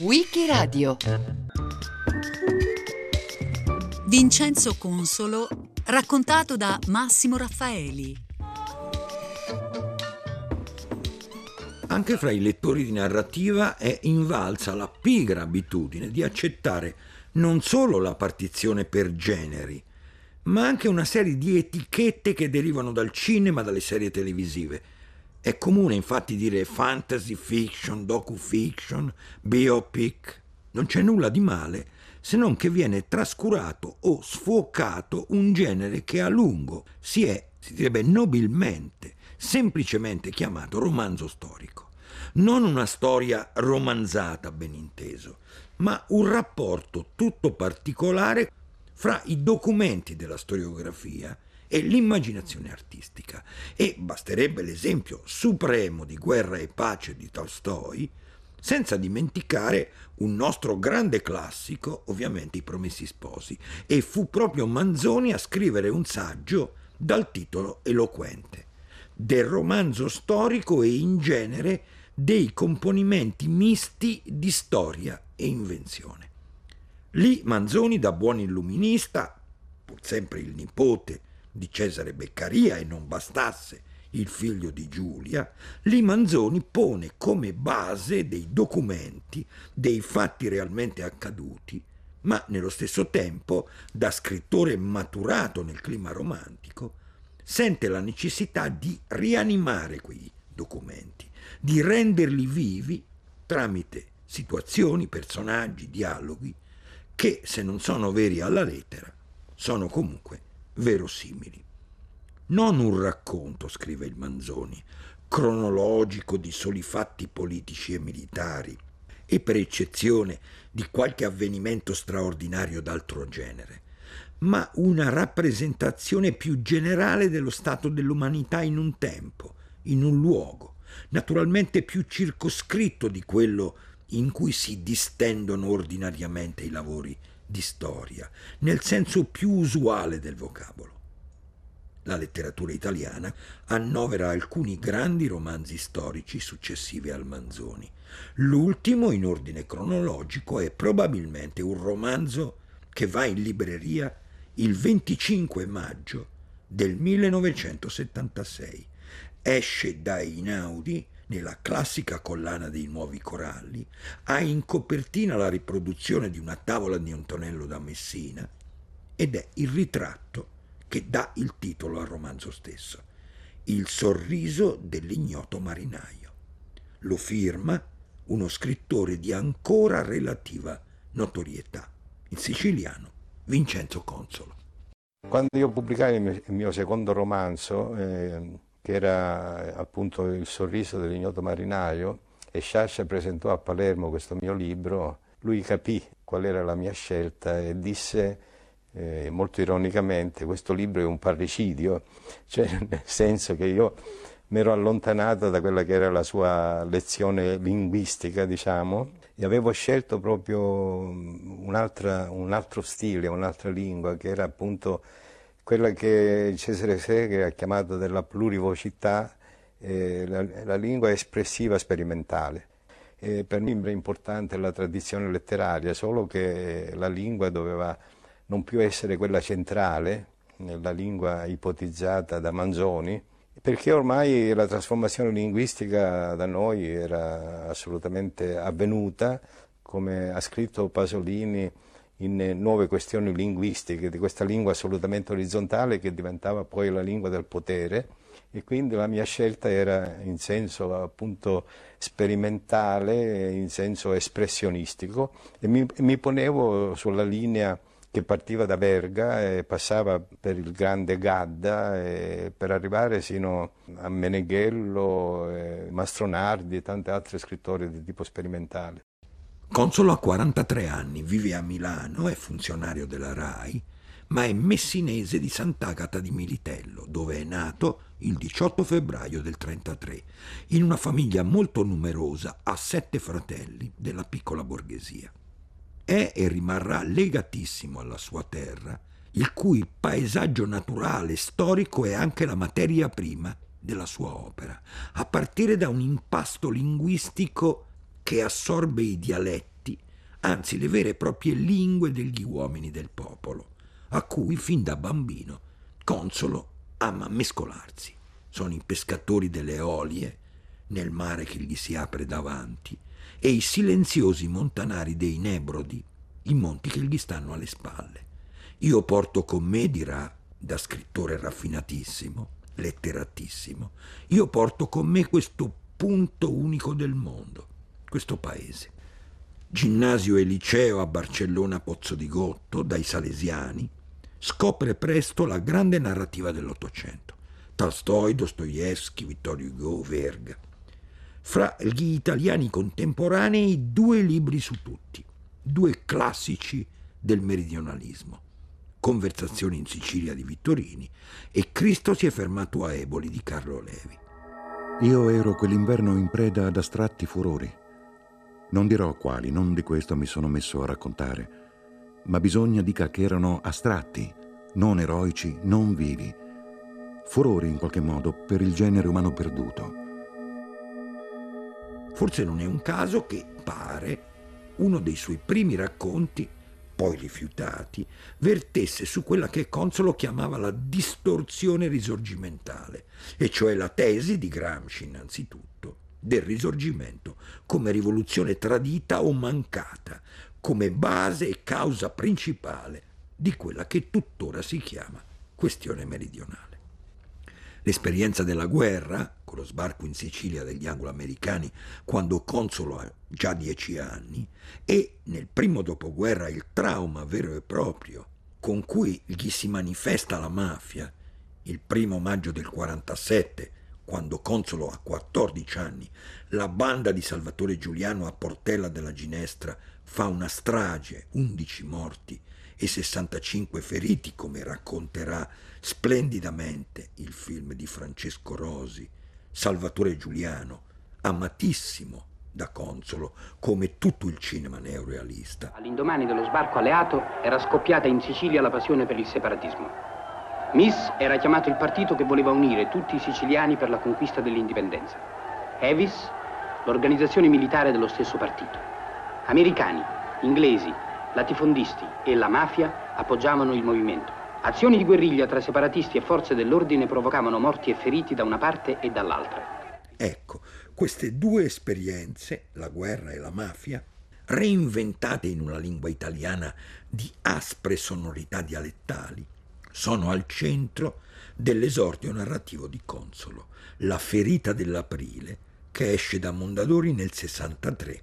Wikiradio Vincenzo Consolo, raccontato da Massimo Raffaeli. Anche fra i lettori di narrativa è invalsa la pigra abitudine di accettare non solo la partizione per generi, ma anche una serie di etichette che derivano dal cinema, dalle serie televisive. È comune infatti dire fantasy fiction, docu-fiction, biopic. Non c'è nulla di male, se non che viene trascurato o sfocato un genere che a lungo si è, si direbbe nobilmente, semplicemente chiamato romanzo storico. Non una storia romanzata, ben inteso, ma un rapporto tutto particolare fra i documenti della storiografia e l'immaginazione artistica. E basterebbe l'esempio supremo di Guerra e pace di Tolstoi, senza dimenticare un nostro grande classico, ovviamente I Promessi Sposi, e fu proprio Manzoni a scrivere un saggio dal titolo eloquente del romanzo storico e in genere dei componimenti misti di storia e invenzione. Lì Manzoni, da buon illuminista, pur sempre il nipote di Cesare Beccaria e non bastasse il figlio di Giulia, lì Manzoni pone come base dei documenti, dei fatti realmente accaduti, ma nello stesso tempo, da scrittore maturato nel clima romantico, sente la necessità di rianimare quei documenti, di renderli vivi tramite situazioni, personaggi, dialoghi, che se non sono veri alla lettera, sono comunque verosimili. Non un racconto, scrive il Manzoni, cronologico di soli fatti politici e militari, e per eccezione di qualche avvenimento straordinario d'altro genere, ma una rappresentazione più generale dello stato dell'umanità in un tempo, in un luogo, naturalmente più circoscritto di quello in cui si distendono ordinariamente i lavori di storia, nel senso più usuale del vocabolo. La letteratura italiana annovera alcuni grandi romanzi storici successivi al Manzoni. L'ultimo, in ordine cronologico, è probabilmente un romanzo che va in libreria il 25 maggio del 1976. Esce da Inaudi nella classica collana dei nuovi coralli, ha in copertina la riproduzione di una tavola di Antonello da Messina ed è il ritratto che dà il titolo al romanzo stesso, Il sorriso dell'ignoto marinaio. Lo firma uno scrittore di ancora relativa notorietà, il siciliano Vincenzo Consolo. Quando io pubblicai il mio secondo romanzo, eh, che era appunto Il sorriso dell'ignoto marinaio, e Sciascia presentò a Palermo questo mio libro, lui capì qual era la mia scelta e disse eh, molto ironicamente questo libro è un parricidio, cioè nel senso che io mi ero allontanato da quella che era la sua lezione linguistica, diciamo, e avevo scelto proprio un, un altro stile, un'altra lingua, che era appunto quella che Cesare Segre ha chiamato della plurivocità, eh, la, la, lingua espressiva sperimentale. E per me è importante la tradizione letteraria, solo che la lingua doveva non più essere quella centrale, la lingua ipotizzata da Manzoni, perché ormai la trasformazione linguistica da noi era assolutamente avvenuta, come ha scritto Pasolini in nuove questioni linguistiche di questa lingua assolutamente orizzontale che diventava poi la lingua del potere e quindi la mia scelta era in senso appunto sperimentale, in senso espressionistico e mi, mi ponevo sulla linea che partiva da Verga e passava per il grande Gadda per arrivare sino a Meneghello, Mastronardi e tanti altri scrittori di tipo sperimentale. Consolo ha 43 anni, vive a Milano, è funzionario della RAI, ma è messinese di Sant'Agata di Militello, dove è nato il 18 febbraio del 33, in una famiglia molto numerosa, ha sette fratelli della piccola borghesia. È e rimarrà legatissimo alla sua terra, il cui paesaggio naturale storico è anche la materia prima della sua opera, a partire da un impasto linguistico che assorbe i dialetti, anzi le vere e proprie lingue degli uomini del popolo, a cui fin da bambino Consolo ama mescolarsi. Sono i pescatori delle olie nel mare che gli si apre davanti e i silenziosi montanari dei Nebrodi, i monti che gli stanno alle spalle. Io porto con me, dirà da scrittore raffinatissimo, letteratissimo, io porto con me questo punto unico del mondo, questo paese. Ginnasio e liceo a Barcellona Pozzo di Gotto, dai Salesiani, scopre presto la grande narrativa dell'Ottocento. Tolstoi, Dostoevsky, Vittorio Hugo, Verga. Fra gli italiani contemporanei due libri su tutti, due classici del meridionalismo. Conversazioni in Sicilia di Vittorini e Cristo si è fermato a Eboli di Carlo Levi. Io ero quell'inverno in preda ad astratti furori. Non dirò quali, non di questo mi sono messo a raccontare, ma bisogna dica che erano astratti, non eroici, non vivi. Furori in qualche modo per il genere umano perduto. Forse non è un caso che pare uno dei suoi primi racconti poi rifiutati, vertesse su quella che Consolo chiamava la distorsione risorgimentale, e cioè la tesi di Gramsci innanzitutto del risorgimento come rivoluzione tradita o mancata, come base e causa principale di quella che tuttora si chiama questione meridionale. L'esperienza della guerra, con lo sbarco in Sicilia degli anglo-americani quando Consolo ha già dieci anni, e nel primo dopoguerra il trauma vero e proprio con cui gli si manifesta la mafia, il primo maggio del 47, quando Consolo ha 14 anni, la banda di Salvatore Giuliano a Portella della Ginestra fa una strage, 11 morti e 65 feriti, come racconterà splendidamente il film di Francesco Rosi, Salvatore Giuliano, amatissimo da Consolo, come tutto il cinema neorealista. All'indomani dello sbarco alleato era scoppiata in Sicilia la passione per il separatismo. Miss era chiamato il partito che voleva unire tutti i siciliani per la conquista dell'indipendenza. Evis, l'organizzazione militare dello stesso partito. Americani, inglesi, latifondisti e la mafia appoggiavano il movimento. Azioni di guerriglia tra separatisti e forze dell'ordine provocavano morti e feriti da una parte e dall'altra. Ecco, queste due esperienze, la guerra e la mafia, reinventate in una lingua italiana di aspre sonorità dialettali, sono al centro dell'esordio narrativo di Consolo, La ferita dell'aprile, che esce da Mondadori nel 63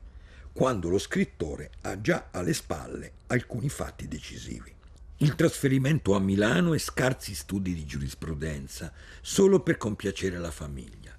quando lo scrittore ha già alle spalle alcuni fatti decisivi. Il trasferimento a Milano e scarsi studi di giurisprudenza solo per compiacere la famiglia,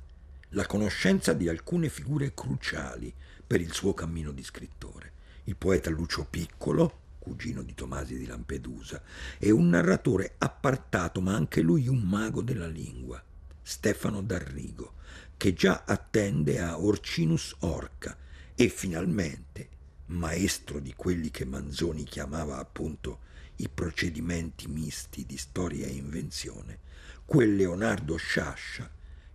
la conoscenza di alcune figure cruciali per il suo cammino di scrittore, il poeta Lucio Piccolo, cugino di Tomasi di Lampedusa, e un narratore appartato ma anche lui un mago della lingua, Stefano D'Arrigo, che già attende a Orcinus Orca, e finalmente, maestro di quelli che Manzoni chiamava appunto i procedimenti misti di storia e invenzione, quel Leonardo Sciascia,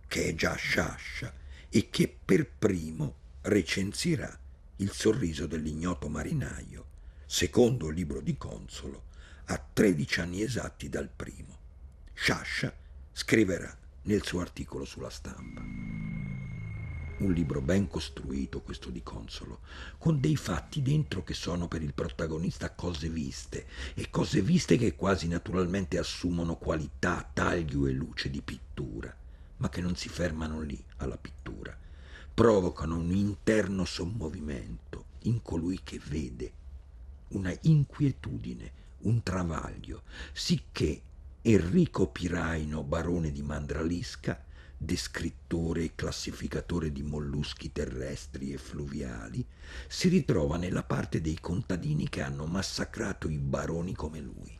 che è già Sciascia e che per primo recensirà il sorriso dell'ignoto marinaio, secondo libro di Consolo, a 13 anni esatti dal primo. Sciascia scriverà nel suo articolo sulla stampa un libro ben costruito, questo di Consolo, con dei fatti dentro che sono per il protagonista cose viste, e cose viste che quasi naturalmente assumono qualità, taglio e luce di pittura, ma che non si fermano lì alla pittura, provocano un interno sommovimento in colui che vede, una inquietudine, un travaglio, sicché Enrico Piraino, barone di Mandralisca, descrittore e classificatore di molluschi terrestri e fluviali, si ritrova nella parte dei contadini che hanno massacrato i baroni come lui.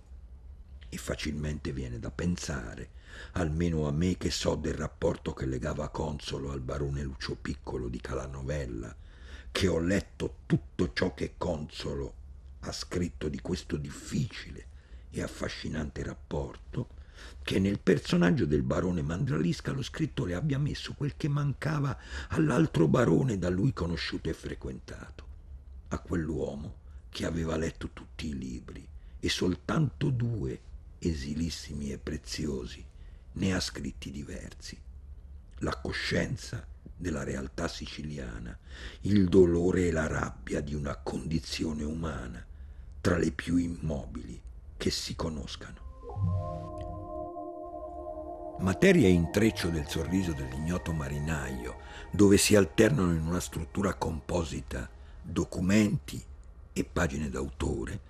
E facilmente viene da pensare, almeno a me che so del rapporto che legava Consolo al barone Lucio Piccolo di Calanovella, che ho letto tutto ciò che Consolo ha scritto di questo difficile e affascinante rapporto, che nel personaggio del barone Mandralisca lo scrittore abbia messo quel che mancava all'altro barone da lui conosciuto e frequentato, a quell'uomo che aveva letto tutti i libri e soltanto due, esilissimi e preziosi, ne ha scritti diversi. La coscienza della realtà siciliana, il dolore e la rabbia di una condizione umana, tra le più immobili che si conoscano. Materia e intreccio del sorriso dell'ignoto marinaio, dove si alternano in una struttura composita documenti e pagine d'autore,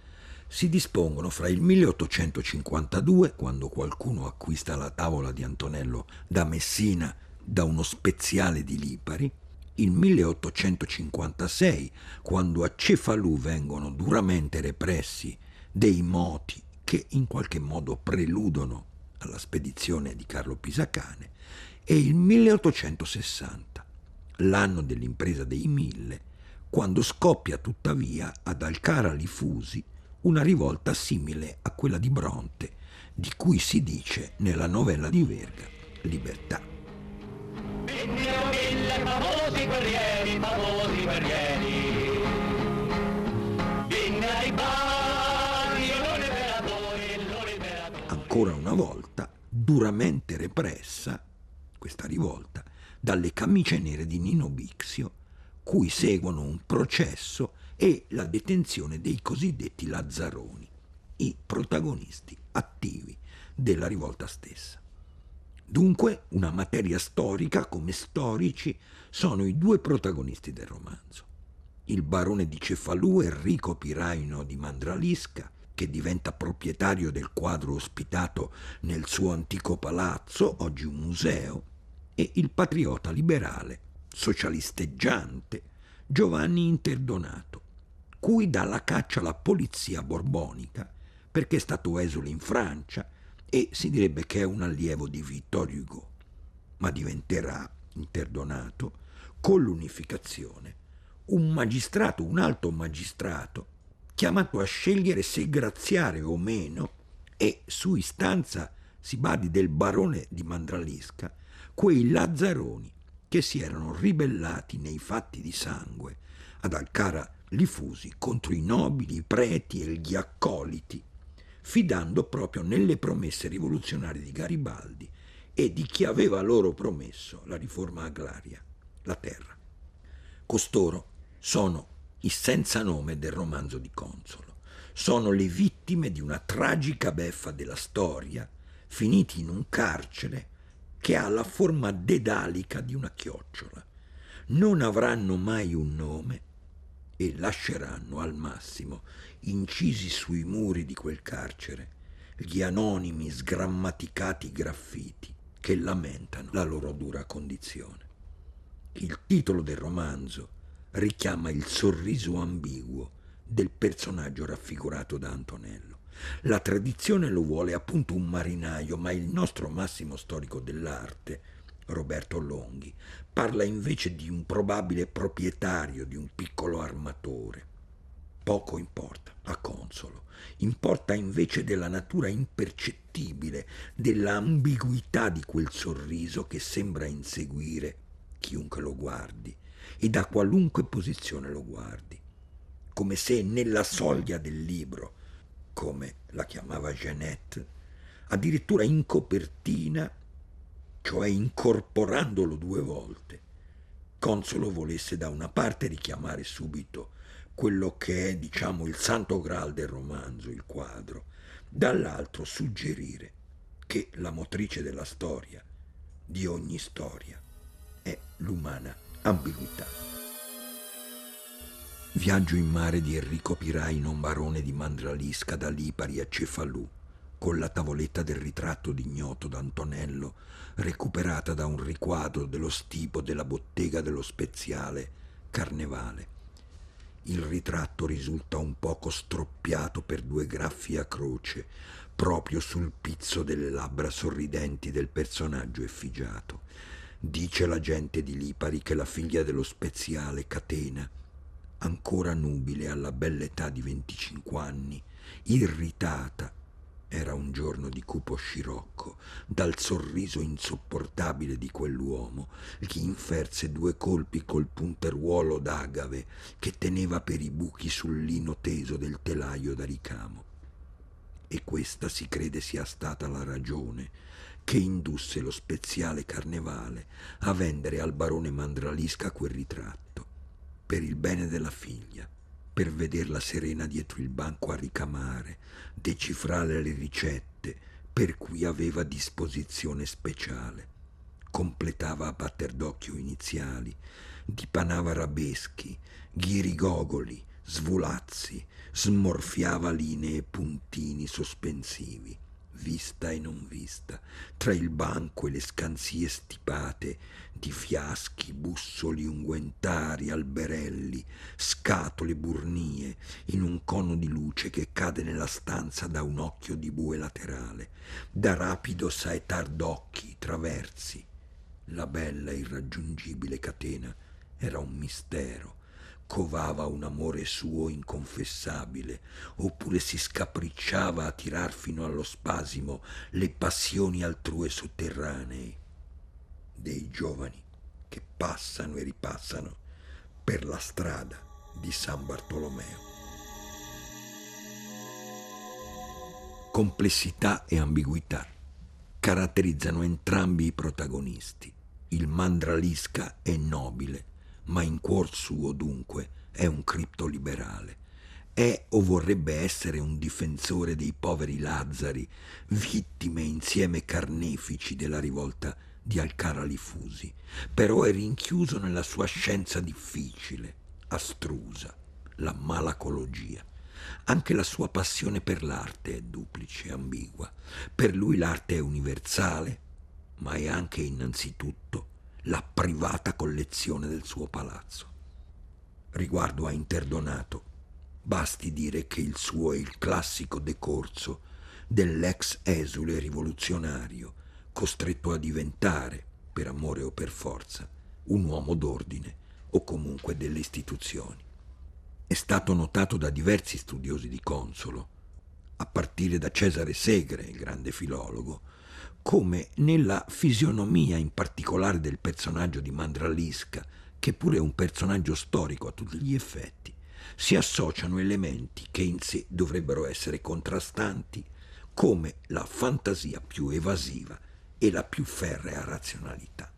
si dispongono fra il 1852, quando qualcuno acquista la tavola di Antonello da Messina da uno speziale di Lipari, il 1856, quando a Cefalù vengono duramente repressi dei moti che in qualche modo preludono alla spedizione di Carlo Pisacane, e il 1860, l'anno dell'impresa dei Mille, quando scoppia tuttavia ad Alcara Lifusi una rivolta simile a quella di Bronte, di cui si dice nella novella di Verga Libertà. Famosi guerrieri, famosi guerrieri. Venne ai bari, Ancora una volta, duramente repressa, questa rivolta, dalle camicie nere di Nino Bixio, cui seguono un processo e la detenzione dei cosiddetti Lazzaroni, i protagonisti attivi della rivolta stessa. Dunque, una materia storica come storici sono i due protagonisti del romanzo. Il barone di Cefalù, Enrico Piraino di Mandralisca, che diventa proprietario del quadro ospitato nel suo antico palazzo, oggi un museo, e il patriota liberale, socialisteggiante, Giovanni Interdonato, cui dà la caccia la polizia borbonica perché è stato esule in Francia e si direbbe che è un allievo di Vittorio Hugo, ma diventerà, interdonato, con l'unificazione, un magistrato, un alto magistrato, chiamato a scegliere se graziare o meno, e su istanza, si badi, del barone di Mandralisca, quei lazzaroni che si erano ribellati nei fatti di sangue ad Alcara Lifusi contro i nobili, i preti e gli accoliti, fidando proprio nelle promesse rivoluzionarie di Garibaldi e di chi aveva loro promesso la riforma agraria, la terra. Costoro sono i senza nome del romanzo di Consolo, sono le vittime di una tragica beffa della storia, finiti in un carcere che ha la forma dedalica di una chiocciola. Non avranno mai un nome e lasceranno al massimo, incisi sui muri di quel carcere, gli anonimi sgrammaticati graffiti che lamentano la loro dura condizione. Il titolo del romanzo richiama il sorriso ambiguo del personaggio raffigurato da Antonello. La tradizione lo vuole appunto un marinaio, ma il nostro massimo storico dell'arte, Roberto Longhi, parla invece di un probabile proprietario di un piccolo armatore. Poco importa a Consolo, importa invece della natura impercettibile, della ambiguità di quel sorriso che sembra inseguire chiunque lo guardi e da qualunque posizione lo guardi, come se nella soglia del libro, come la chiamava Jeannette, addirittura in copertina cioè incorporandolo due volte, Consolo volesse da una parte richiamare subito quello che è, diciamo, il santo graal del romanzo, il quadro, dall'altro suggerire che la motrice della storia, di ogni storia, è l'umana ambiguità. Viaggio in mare di Enrico Pirai, non barone di Mandralisca da Lipari a Cefalù, con la tavoletta del ritratto d'ignoto d'Antonello, recuperata da un riquadro dello stipo della bottega dello speziale Carnevale. Il ritratto risulta un poco stroppiato per due graffi a croce, proprio sul pizzo delle labbra sorridenti del personaggio effigiato. Dice la gente di Lipari che la figlia dello speziale Catena, ancora nubile alla bella età di 25 anni, irritata Era un giorno di cupo scirocco, dal sorriso insopportabile di quell'uomo, che inferse due colpi col punteruolo d'agave che teneva per i buchi sul lino teso del telaio da ricamo. E questa si crede sia stata la ragione che indusse lo speziale carnevale a vendere al barone Mandralisca quel ritratto, per il bene della figlia per vederla serena dietro il banco a ricamare, decifrare le ricette per cui aveva disposizione speciale. Completava a batter d'occhio iniziali, dipanava arabeschi, ghirigogoli, svulazzi, smorfiava linee e puntini sospensivi vista e non vista, tra il banco e le scansie stipate di fiaschi, bussoli unguentari, alberelli, scatole, burnie, in un cono di luce che cade nella stanza da un occhio di bue laterale, da rapido saetar d'occhi traversi. La bella irraggiungibile catena era un mistero covava un amore suo inconfessabile, oppure si scapricciava a tirar fino allo spasimo le passioni altrue sotterranei, dei giovani che passano e ripassano per la strada di San Bartolomeo. Complessità e ambiguità caratterizzano entrambi i protagonisti. Il mandralisca è nobile, ma in cuor suo dunque è un criptoliberale. È o vorrebbe essere un difensore dei poveri Lazzari, vittime insieme carnefici della rivolta di Alcara Lifusi, però è rinchiuso nella sua scienza difficile, astrusa, la malacologia. Anche la sua passione per l'arte è duplice, ambigua. Per lui l'arte è universale, ma è anche innanzitutto la privata collezione del suo palazzo. Riguardo a Interdonato, basti dire che il suo è il classico decorso dell'ex esule rivoluzionario, costretto a diventare, per amore o per forza, un uomo d'ordine o comunque delle istituzioni. È stato notato da diversi studiosi di Consolo, a partire da Cesare Segre, il grande filologo, come nella fisionomia in particolare del personaggio di Mandralisca, che pure è un personaggio storico a tutti gli effetti, si associano elementi che in sé dovrebbero essere contrastanti, come la fantasia più evasiva e la più ferrea razionalità.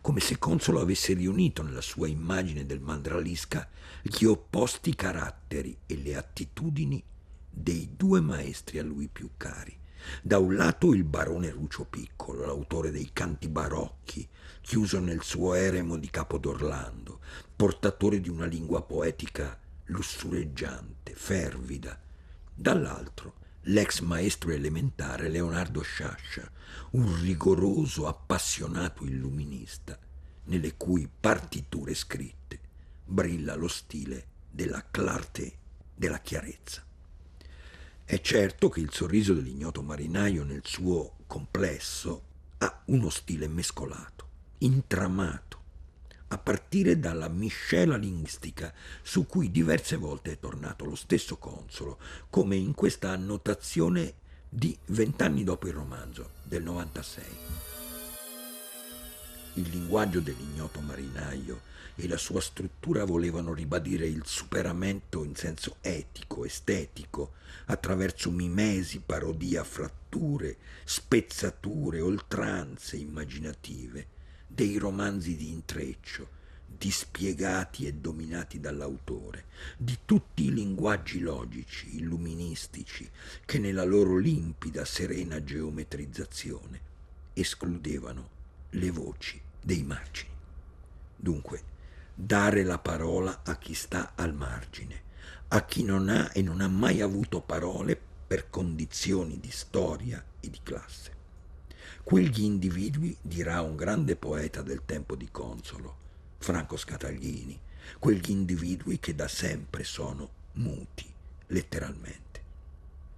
Come se Consolo avesse riunito nella sua immagine del Mandralisca gli opposti caratteri e le attitudini dei due maestri a lui più cari, da un lato il barone Rucio Piccolo, l'autore dei canti barocchi, chiuso nel suo eremo di Capodorlando, portatore di una lingua poetica lussureggiante, fervida. Dall'altro l'ex maestro elementare Leonardo Sciascia, un rigoroso, appassionato illuminista, nelle cui partiture scritte brilla lo stile della clarté, della chiarezza. È certo che il sorriso dell'ignoto marinaio nel suo complesso ha uno stile mescolato, intramato, a partire dalla miscela linguistica su cui diverse volte è tornato lo stesso consolo, come in questa annotazione di vent'anni dopo il romanzo del 96. Il linguaggio dell'ignoto marinaio e la sua struttura volevano ribadire il superamento in senso etico, estetico, attraverso mimesi, parodia, fratture, spezzature, oltranze immaginative, dei romanzi di intreccio, dispiegati e dominati dall'autore, di tutti i linguaggi logici, illuministici, che nella loro limpida, serena geometrizzazione escludevano le voci dei margini. Dunque, dare la parola a chi sta al margine, a chi non ha e non ha mai avuto parole per condizioni di storia e di classe. Quegli individui, dirà un grande poeta del tempo di Consolo, Franco Scataglini, quegli individui che da sempre sono muti, letteralmente.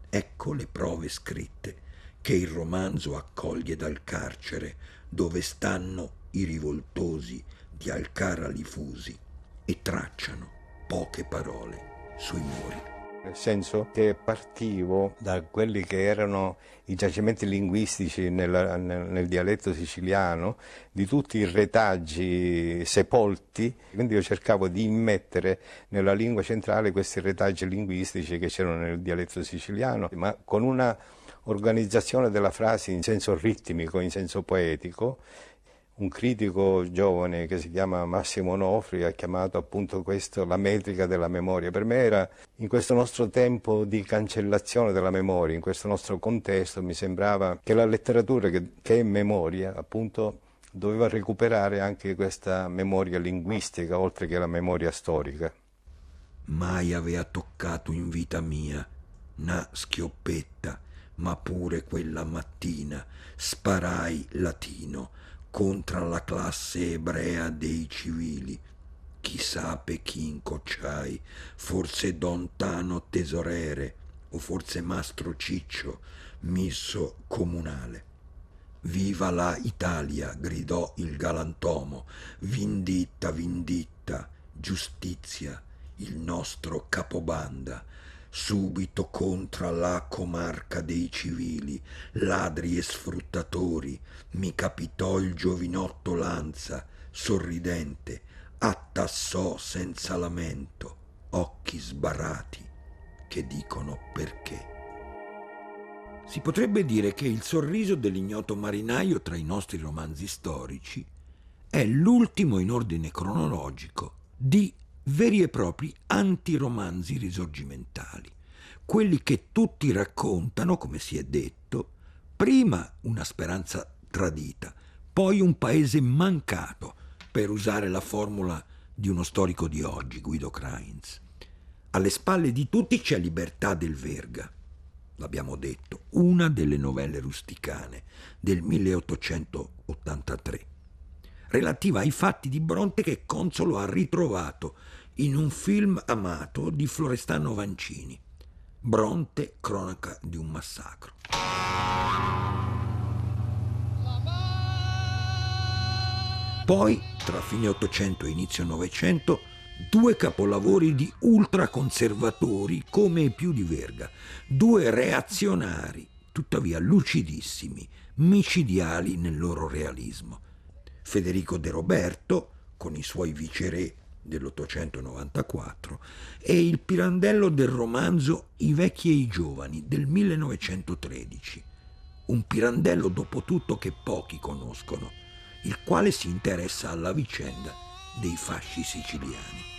Ecco le prove scritte che il romanzo accoglie dal carcere dove stanno i rivoltosi di Alcara Lifusi e tracciano poche parole sui muri. nel senso che partivo da quelli che erano i giacimenti linguistici nel, nel, nel, dialetto siciliano, di tutti i retaggi sepolti, quindi io cercavo di immettere nella lingua centrale questi retaggi linguistici che c'erano nel dialetto siciliano, ma con una organizzazione della frase in senso ritmico, in senso poetico, un critico giovane che si chiama Massimo Onofri ha chiamato appunto questo la metrica della memoria. Per me era in questo nostro tempo di cancellazione della memoria, in questo nostro contesto, mi sembrava che la letteratura che, che è memoria appunto doveva recuperare anche questa memoria linguistica oltre che la memoria storica. Mai aveva toccato in vita mia una schioppetta, ma pure quella mattina sparai latino contra la classe ebrea dei civili. Chissà Pechin cocciai, forse Don Tano tesorere, o forse Mastro Ciccio, misso comunale. Viva la Italia, gridò il galantomo, vinditta, vinditta, giustizia, il nostro capobanda, subito contra la comarca dei civili, ladri e sfruttatori, mi capitò il giovinotto Lanza, sorridente, attassò senza lamento, occhi sbarrati, che dicono perché. Si potrebbe dire che il sorriso dell'ignoto marinaio tra i nostri romanzi storici è l'ultimo in ordine cronologico di veri e propri antiromanzi risorgimentali, quelli che tutti raccontano, come si è detto, prima una speranza tradita, poi un paese mancato, per usare la formula di uno storico di oggi, Guido Krainz. Alle spalle di tutti c'è Libertà del Verga, l'abbiamo detto, una delle novelle rusticane del 1883 relativa ai fatti di Bronte che Consolo ha ritrovato in un film amato di Florestano Vancini, Bronte, cronaca di un massacro. Poi, tra fine Ottocento e inizio Novecento, due capolavori di ultraconservatori come i più di Verga, due reazionari, tuttavia lucidissimi, micidiali nel loro realismo. Federico De Roberto, con i suoi viceré dell'894, e il pirandello del romanzo I vecchi e i giovani del 1913, un pirandello dopo tutto che pochi conoscono, il quale si interessa alla vicenda dei fasci siciliani.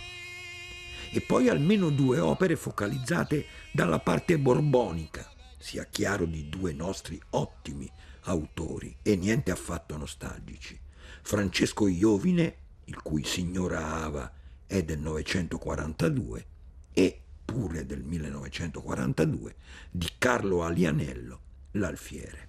E poi almeno due opere focalizzate dalla parte borbonica, sia chiaro di due nostri ottimi autori e niente affatto nostalgici. Francesco Iovine, il cui Signora Ava è del 942, e pure del 1942, di Carlo Alianello, l'Alfiere.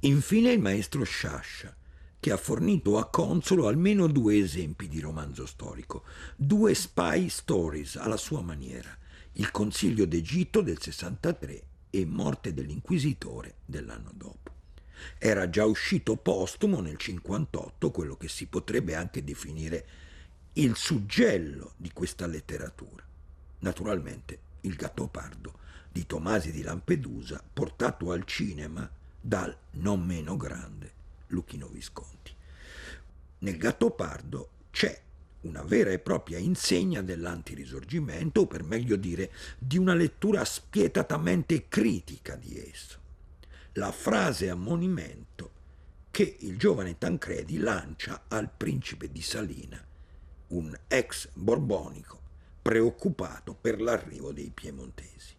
Infine il maestro Sciascia, che ha fornito a Consolo almeno due esempi di romanzo storico, due spy stories alla sua maniera, Il Consiglio d'Egitto del 63 e Morte dell'Inquisitore dell'anno dopo. Era già uscito postumo nel 58 quello che si potrebbe anche definire il suggello di questa letteratura. Naturalmente il Gattopardo di Tomasi di Lampedusa portato al cinema dal non meno grande Luchino Visconti. Nel Gattopardo c'è una vera e propria insegna dell'antirisorgimento, o per meglio dire di una lettura spietatamente critica di esso la frase ammonimento che il giovane Tancredi lancia al principe di Salina, un ex borbonico preoccupato per l'arrivo dei piemontesi.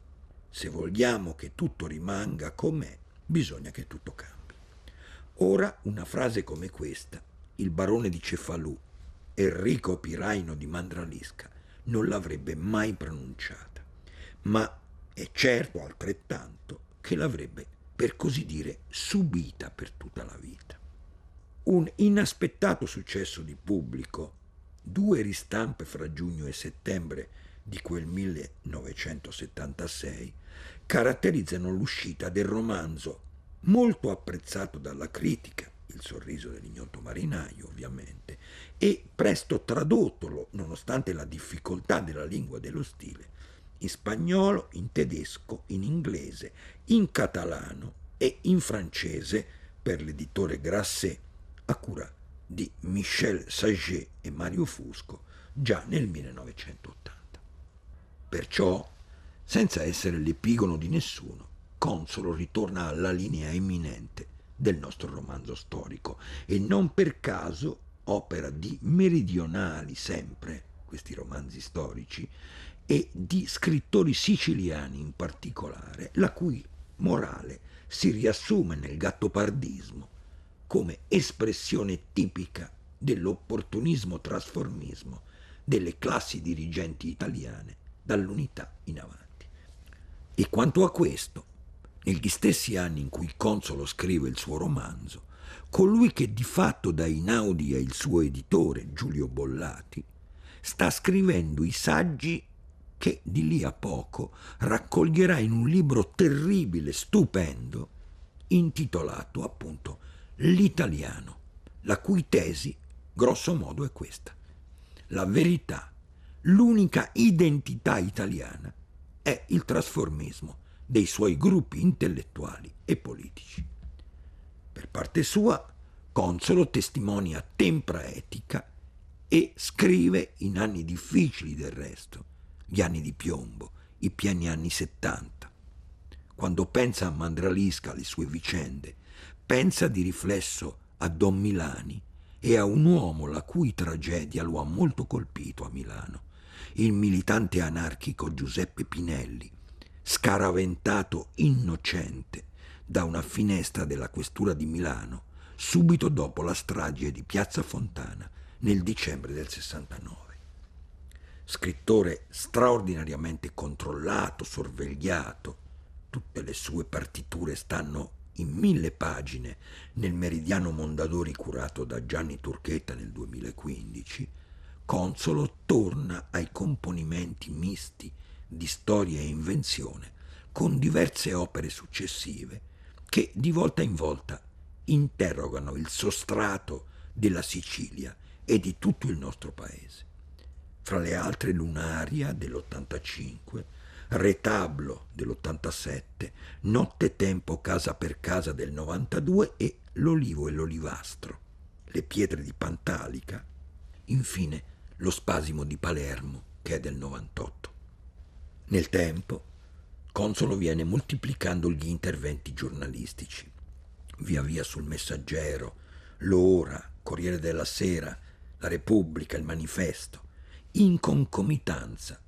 Se vogliamo che tutto rimanga com'è, bisogna che tutto cambi. Ora una frase come questa, il barone di Cefalù, Enrico Piraino di Mandralisca, non l'avrebbe mai pronunciata, ma è certo altrettanto che l'avrebbe per così dire, subita per tutta la vita. Un inaspettato successo di pubblico, due ristampe fra giugno e settembre di quel 1976, caratterizzano l'uscita del romanzo, molto apprezzato dalla critica, il sorriso dell'ignoto marinaio ovviamente, e presto tradottolo, nonostante la difficoltà della lingua e dello stile, in spagnolo, in tedesco, in inglese, in catalano e in francese per l'editore Grasset a cura di Michel Saget e Mario Fusco già nel 1980. Perciò, senza essere l'epigono di nessuno, Consolo ritorna alla linea eminente del nostro romanzo storico e non per caso opera di meridionali sempre questi romanzi storici e di scrittori siciliani in particolare, la cui morale si riassume nel gattopardismo come espressione tipica dell'opportunismo trasformismo delle classi dirigenti italiane dall'unità in avanti. E quanto a questo, negli stessi anni in cui Consolo scrive il suo romanzo, colui che di fatto dà Inaudi il suo editore, Giulio Bollati, sta scrivendo i saggi che di lì a poco raccoglierà in un libro terribile, stupendo, intitolato appunto L'italiano, la cui tesi, grosso modo, è questa. La verità, l'unica identità italiana, è il trasformismo dei suoi gruppi intellettuali e politici. Per parte sua, Consolo testimonia tempra etica e scrive in anni difficili del resto, gli anni di piombo, i pieni anni 70. Quando pensa a Mandralisca, alle sue vicende, pensa di riflesso a Don Milani e a un uomo la cui tragedia lo ha molto colpito a Milano, il militante anarchico Giuseppe Pinelli, scaraventato innocente da una finestra della questura di Milano subito dopo la strage di Piazza Fontana nel dicembre del 69. Scrittore straordinariamente controllato, sorvegliato, tutte le sue partiture stanno in mille pagine nel Meridiano Mondadori curato da Gianni Turchetta nel 2015, Consolo torna ai componimenti misti di storia e invenzione con diverse opere successive che di volta in volta interrogano il sostrato della Sicilia e di tutto il nostro paese. Fra le altre Lunaria dell'85, Retablo dell'87, Notte Tempo Casa per Casa del 92 e L'Olivo e l'Olivastro, Le Pietre di Pantalica, infine Lo Spasimo di Palermo che è del 98. Nel tempo, Consolo viene moltiplicando gli interventi giornalistici, via via sul Messaggero, L'Ora, Corriere della Sera, La Repubblica, il Manifesto, in concomitanza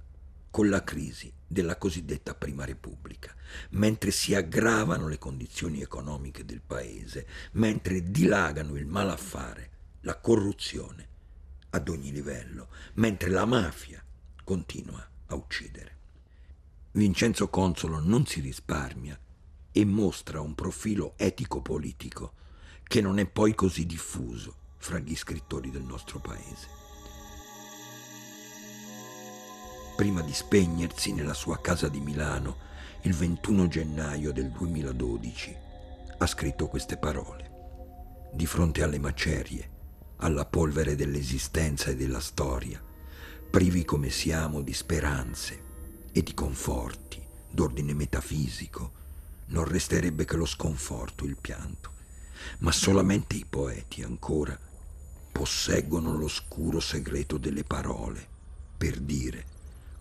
con la crisi della cosiddetta Prima Repubblica, mentre si aggravano le condizioni economiche del paese, mentre dilagano il malaffare, la corruzione ad ogni livello, mentre la mafia continua a uccidere. Vincenzo Consolo non si risparmia e mostra un profilo etico-politico che non è poi così diffuso fra gli scrittori del nostro paese. Prima di spegnersi nella sua casa di Milano il 21 gennaio del 2012, ha scritto queste parole. Di fronte alle macerie, alla polvere dell'esistenza e della storia, privi come siamo di speranze, e di conforti d'ordine metafisico, non resterebbe che lo sconforto, il pianto. Ma solamente i poeti ancora posseggono l'oscuro segreto delle parole per dire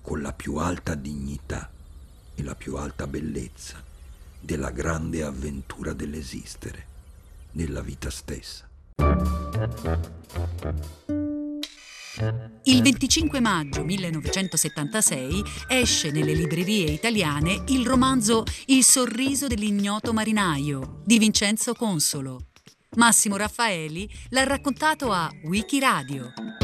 con la più alta dignità e la più alta bellezza della grande avventura dell'esistere, della vita stessa. Il 25 maggio 1976 esce nelle librerie italiane il romanzo Il sorriso dell'ignoto marinaio di Vincenzo Consolo. Massimo Raffaeli l'ha raccontato a Wikiradio.